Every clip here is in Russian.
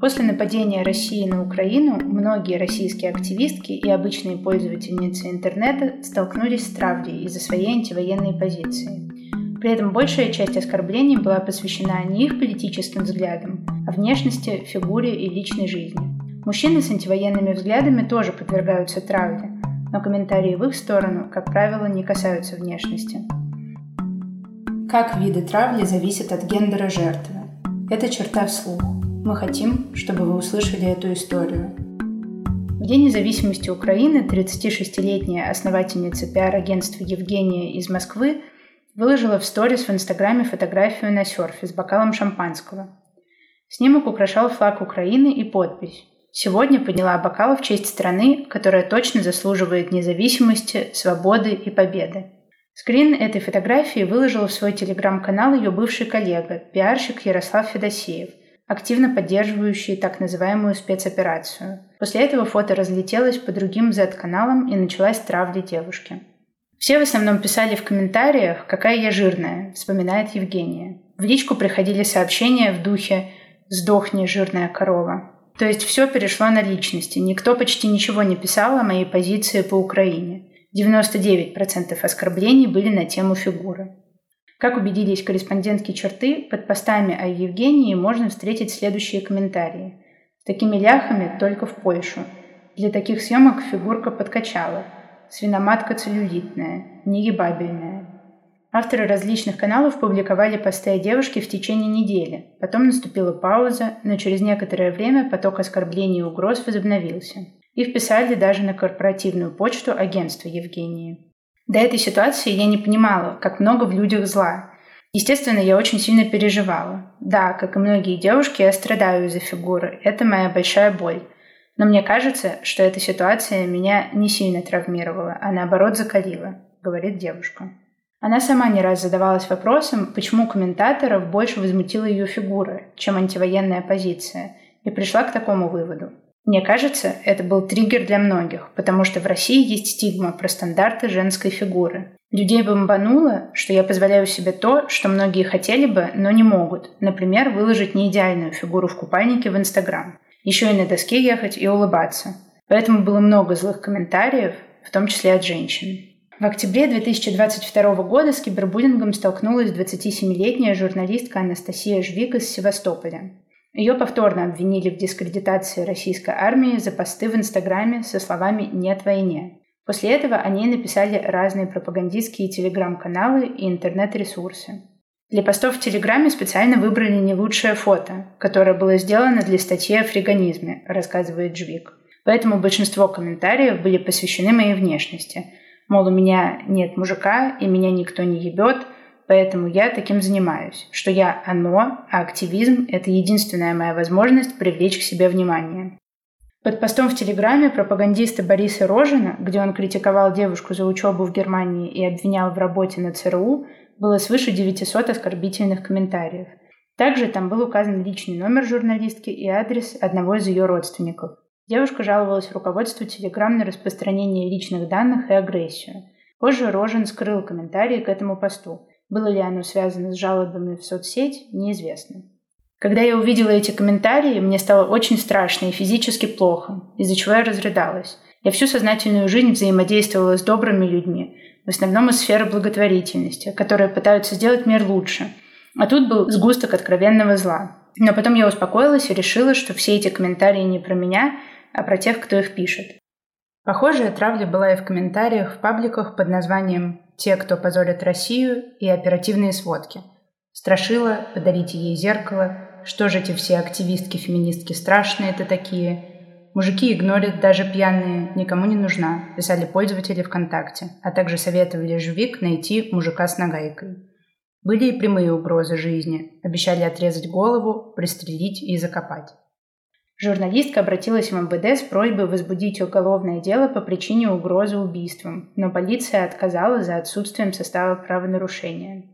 После нападения России на Украину многие российские активистки и обычные пользовательницы интернета столкнулись с травлей из-за своей антивоенной позиции. При этом большая часть оскорблений была посвящена не их политическим взглядам, а внешности, фигуре и личной жизни. Мужчины с антивоенными взглядами тоже подвергаются травле, но комментарии в их сторону, как правило, не касаются внешности. Как виды травли зависят от гендера жертвы? Это черта вслух. Мы хотим, чтобы вы услышали эту историю. В День независимости Украины 36-летняя основательница пиар-агентства Евгения из Москвы выложила в сторис в Инстаграме фотографию на серфе с бокалом шампанского. Снимок украшал флаг Украины и подпись «Сегодня подняла бокал в честь страны, которая точно заслуживает независимости, свободы и победы». Скрин этой фотографии выложил в свой телеграм-канал ее бывший коллега, пиарщик Ярослав Федосеев, активно поддерживающий так называемую спецоперацию. После этого фото разлетелось по другим Z-каналам и началась травля девушки. Все в основном писали в комментариях, какая я жирная, вспоминает Евгения. В личку приходили сообщения в духе «Сдохни, жирная корова». То есть все перешло на личности. Никто почти ничего не писал о моей позиции по Украине. 99% оскорблений были на тему фигуры. Как убедились корреспондентки черты, под постами о Евгении можно встретить следующие комментарии. С такими ляхами только в Польшу. Для таких съемок фигурка подкачала – свиноматка целлюлитная, неебабельная. Авторы различных каналов публиковали посты о девушке в течение недели. Потом наступила пауза, но через некоторое время поток оскорблений и угроз возобновился. И вписали даже на корпоративную почту агентства Евгении. До этой ситуации я не понимала, как много в людях зла. Естественно, я очень сильно переживала. Да, как и многие девушки, я страдаю из-за фигуры. Это моя большая боль. Но мне кажется, что эта ситуация меня не сильно травмировала, а наоборот закалила, говорит девушка. Она сама не раз задавалась вопросом, почему комментаторов больше возмутила ее фигура, чем антивоенная позиция, и пришла к такому выводу. Мне кажется, это был триггер для многих, потому что в России есть стигма про стандарты женской фигуры. Людей бомбануло, что я позволяю себе то, что многие хотели бы, но не могут. Например, выложить неидеальную фигуру в купальнике в Инстаграм еще и на доске ехать и улыбаться. Поэтому было много злых комментариев, в том числе от женщин. В октябре 2022 года с кибербуллингом столкнулась 27-летняя журналистка Анастасия Жвик из Севастополя. Ее повторно обвинили в дискредитации российской армии за посты в Инстаграме со словами «нет войне». После этого о ней написали разные пропагандистские телеграм-каналы и интернет-ресурсы. Для постов в Телеграме специально выбрали не лучшее фото, которое было сделано для статьи о фриганизме, рассказывает Джвик. Поэтому большинство комментариев были посвящены моей внешности. Мол, у меня нет мужика, и меня никто не ебет, поэтому я таким занимаюсь. Что я оно, а активизм – это единственная моя возможность привлечь к себе внимание. Под постом в Телеграме пропагандиста Бориса Рожина, где он критиковал девушку за учебу в Германии и обвинял в работе на ЦРУ, было свыше 900 оскорбительных комментариев. Также там был указан личный номер журналистки и адрес одного из ее родственников. Девушка жаловалась руководству Телеграм на распространение личных данных и агрессию. Позже Рожен скрыл комментарии к этому посту. Было ли оно связано с жалобами в соцсеть, неизвестно. Когда я увидела эти комментарии, мне стало очень страшно и физически плохо, из-за чего я разрыдалась. Я всю сознательную жизнь взаимодействовала с добрыми людьми, в основном из сферы благотворительности, которые пытаются сделать мир лучше. А тут был сгусток откровенного зла. Но потом я успокоилась и решила, что все эти комментарии не про меня, а про тех, кто их пишет. Похожая травля была и в комментариях в пабликах под названием «Те, кто позорят Россию» и «Оперативные сводки». Страшила, подарите ей зеркало, что же эти все активистки-феминистки страшные-то такие – Мужики игнорят даже пьяные, никому не нужна, писали пользователи ВКонтакте, а также советовали Жвик найти мужика с нагайкой. Были и прямые угрозы жизни, обещали отрезать голову, пристрелить и закопать. Журналистка обратилась в МВД с просьбой возбудить уголовное дело по причине угрозы убийством, но полиция отказала за отсутствием состава правонарушения.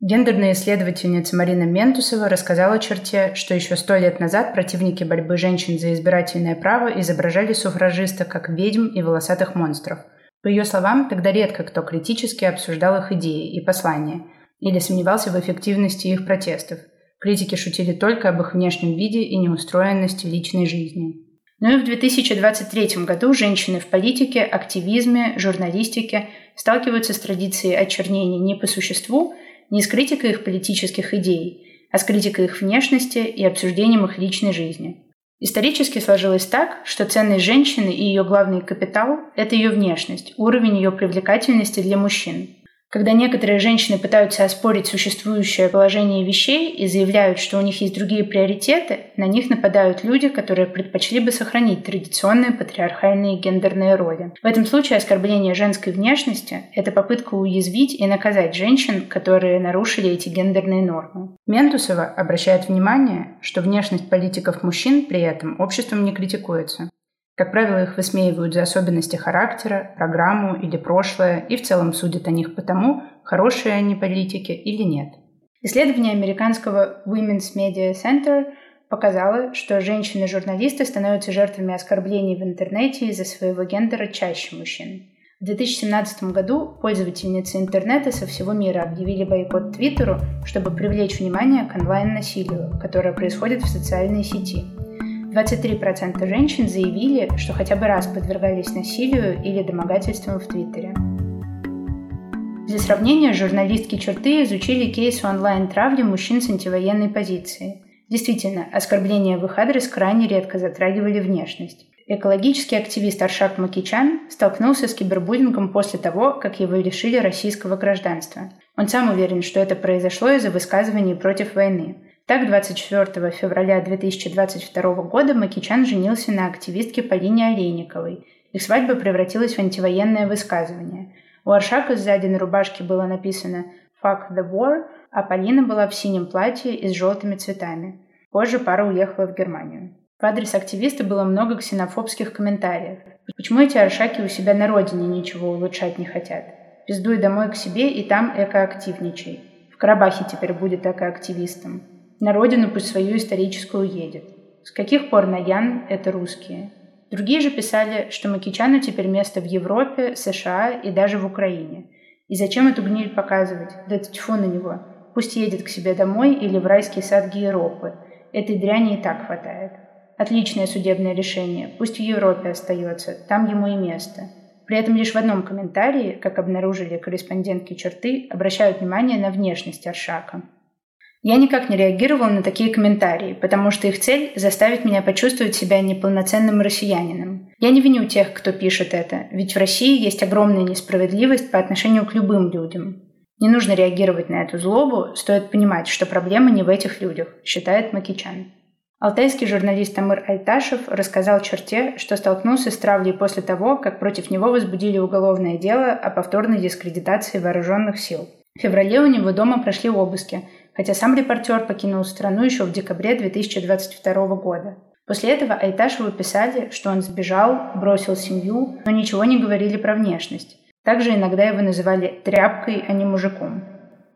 Гендерная исследовательница Марина Ментусова рассказала черте, что еще сто лет назад противники борьбы женщин за избирательное право изображали суфражисток как ведьм и волосатых монстров. По ее словам, тогда редко кто критически обсуждал их идеи и послания или сомневался в эффективности их протестов. Критики шутили только об их внешнем виде и неустроенности личной жизни. Но ну и в 2023 году женщины в политике, активизме, журналистике сталкиваются с традицией очернения не по существу, не с критикой их политических идей, а с критикой их внешности и обсуждением их личной жизни. Исторически сложилось так, что ценность женщины и ее главный капитал – это ее внешность, уровень ее привлекательности для мужчин – когда некоторые женщины пытаются оспорить существующее положение вещей и заявляют, что у них есть другие приоритеты, на них нападают люди, которые предпочли бы сохранить традиционные патриархальные гендерные роли. В этом случае оскорбление женской внешности – это попытка уязвить и наказать женщин, которые нарушили эти гендерные нормы. Ментусова обращает внимание, что внешность политиков мужчин при этом обществом не критикуется. Как правило, их высмеивают за особенности характера, программу или прошлое и в целом судят о них по тому, хорошие они политики или нет. Исследование американского Women's Media Center показало, что женщины-журналисты становятся жертвами оскорблений в интернете из-за своего гендера чаще мужчин. В 2017 году пользовательницы интернета со всего мира объявили бойкот Твиттеру, чтобы привлечь внимание к онлайн-насилию, которое происходит в социальной сети – 23% женщин заявили, что хотя бы раз подвергались насилию или домогательствам в Твиттере. Для сравнения, журналистки черты изучили кейсы онлайн-травли мужчин с антивоенной позицией. Действительно, оскорбления в их адрес крайне редко затрагивали внешность. Экологический активист Аршак Макичан столкнулся с кибербуллингом после того, как его лишили российского гражданства. Он сам уверен, что это произошло из-за высказываний против войны. Так, 24 февраля 2022 года Макичан женился на активистке Полине Олейниковой. Их свадьба превратилась в антивоенное высказывание. У Аршака сзади на рубашке было написано «Fuck the war», а Полина была в синем платье и с желтыми цветами. Позже пара уехала в Германию. В адрес активиста было много ксенофобских комментариев. Почему эти аршаки у себя на родине ничего улучшать не хотят? Пиздуй домой к себе и там экоактивничай. В Карабахе теперь будет экоактивистом. На родину пусть свою историческую едет. С каких пор Наян – это русские? Другие же писали, что Макичану теперь место в Европе, США и даже в Украине. И зачем эту гниль показывать? Да тьфу на него. Пусть едет к себе домой или в райский сад Гейропы. Этой дряни и так хватает. Отличное судебное решение. Пусть в Европе остается. Там ему и место. При этом лишь в одном комментарии, как обнаружили корреспондентки черты, обращают внимание на внешность Аршака. Я никак не реагировала на такие комментарии, потому что их цель – заставить меня почувствовать себя неполноценным россиянином. Я не виню тех, кто пишет это, ведь в России есть огромная несправедливость по отношению к любым людям. Не нужно реагировать на эту злобу, стоит понимать, что проблема не в этих людях, считает Макичан. Алтайский журналист Амыр Айташев рассказал черте, что столкнулся с травлей после того, как против него возбудили уголовное дело о повторной дискредитации вооруженных сил. В феврале у него дома прошли обыски – хотя сам репортер покинул страну еще в декабре 2022 года. После этого Айташеву писали, что он сбежал, бросил семью, но ничего не говорили про внешность. Также иногда его называли тряпкой, а не мужиком.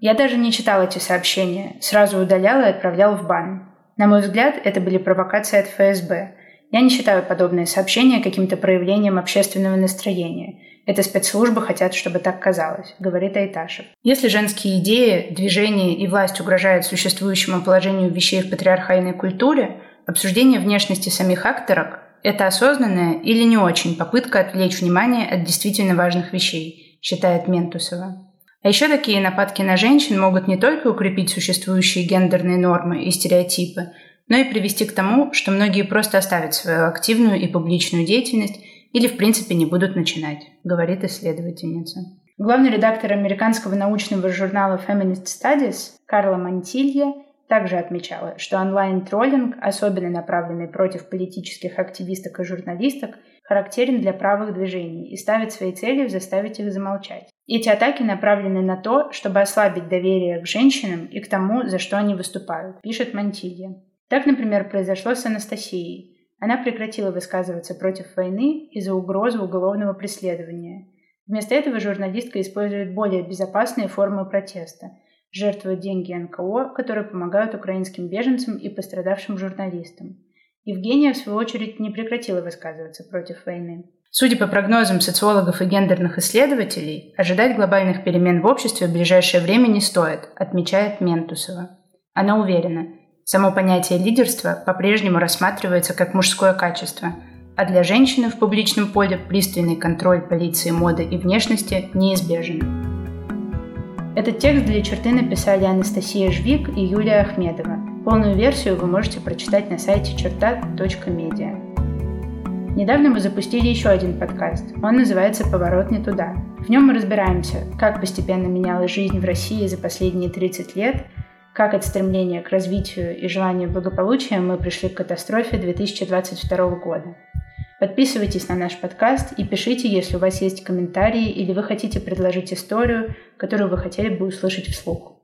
Я даже не читал эти сообщения, сразу удалял и отправлял в бан. На мой взгляд, это были провокации от ФСБ. Я не считаю подобные сообщения каким-то проявлением общественного настроения. Это спецслужбы хотят, чтобы так казалось, говорит Айташев. Если женские идеи, движения и власть угрожают существующему положению вещей в патриархальной культуре, обсуждение внешности самих акторок – это осознанная или не очень попытка отвлечь внимание от действительно важных вещей, считает Ментусова. А еще такие нападки на женщин могут не только укрепить существующие гендерные нормы и стереотипы, но и привести к тому, что многие просто оставят свою активную и публичную деятельность или в принципе не будут начинать, говорит исследовательница. Главный редактор американского научного журнала Feminist Studies Карла Мантилья также отмечала, что онлайн-троллинг, особенно направленный против политических активисток и журналисток, характерен для правых движений и ставит своей целью заставить их замолчать. Эти атаки направлены на то, чтобы ослабить доверие к женщинам и к тому, за что они выступают, пишет Мантилья. Так, например, произошло с Анастасией, она прекратила высказываться против войны из-за угрозы уголовного преследования. Вместо этого журналистка использует более безопасные формы протеста, жертвует деньги НКО, которые помогают украинским беженцам и пострадавшим журналистам. Евгения, в свою очередь, не прекратила высказываться против войны. Судя по прогнозам социологов и гендерных исследователей, ожидать глобальных перемен в обществе в ближайшее время не стоит, отмечает Ментусова. Она уверена, само понятие лидерства по-прежнему рассматривается как мужское качество, а для женщины в публичном поле пристальный контроль полиции моды и внешности неизбежен. Этот текст для черты написали Анастасия Жвик и Юлия Ахмедова. Полную версию вы можете прочитать на сайте черта.медиа. Недавно мы запустили еще один подкаст. Он называется «Поворот не туда». В нем мы разбираемся, как постепенно менялась жизнь в России за последние 30 лет, как от стремления к развитию и желания благополучия мы пришли к катастрофе 2022 года. Подписывайтесь на наш подкаст и пишите, если у вас есть комментарии или вы хотите предложить историю, которую вы хотели бы услышать вслух.